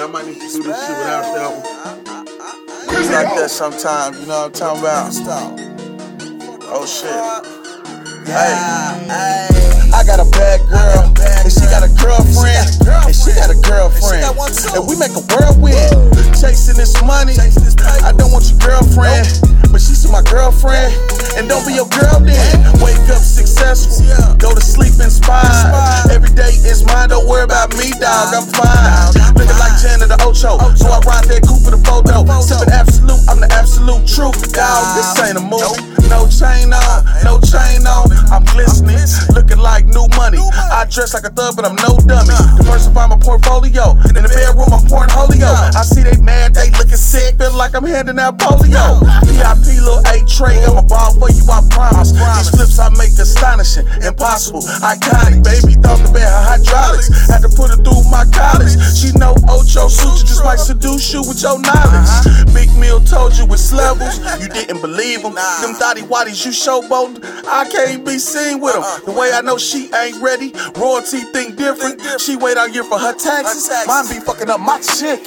Yeah, I might need to do this shit without that one. It's like that sometimes, you know what I'm talking about? Oh shit. Hey, I got a bad girl, and she got a girlfriend, and she got a girlfriend, and we make a whirlwind, chasing this money. I don't want your girlfriend, but she's my girlfriend, and don't be your girl then. Wake up successful, go to sleep inspired. Every day is mine, don't worry about me, dog. I'm fine. Ocho, so I ride that coupe with a photo. Sipping Absolut, I'm the absolute truth, dog. This ain't a movie. No chain on, no chain on. I'm glistening, looking like new money. I dress like a thug, but I'm no dummy. Diversify my portfolio. In the bedroom, I'm pouring holio. I see they mad, they looking sick, feel like I'm handing out polio. VIP little A tray, I'm a ball for you, I promise. These flips I make astonishing, impossible, iconic. Baby, thought about her hydraulics. Had to put it through my college. Ocho Sutra just might seduce you with your knowledge. Big Mill told you it's levels, you didn't believe him. Them thotty waddies you showboating, I can't be seen with them. The way I know she ain't ready, royalty think different. She wait all year for her taxes. Mine be fucking up my chick.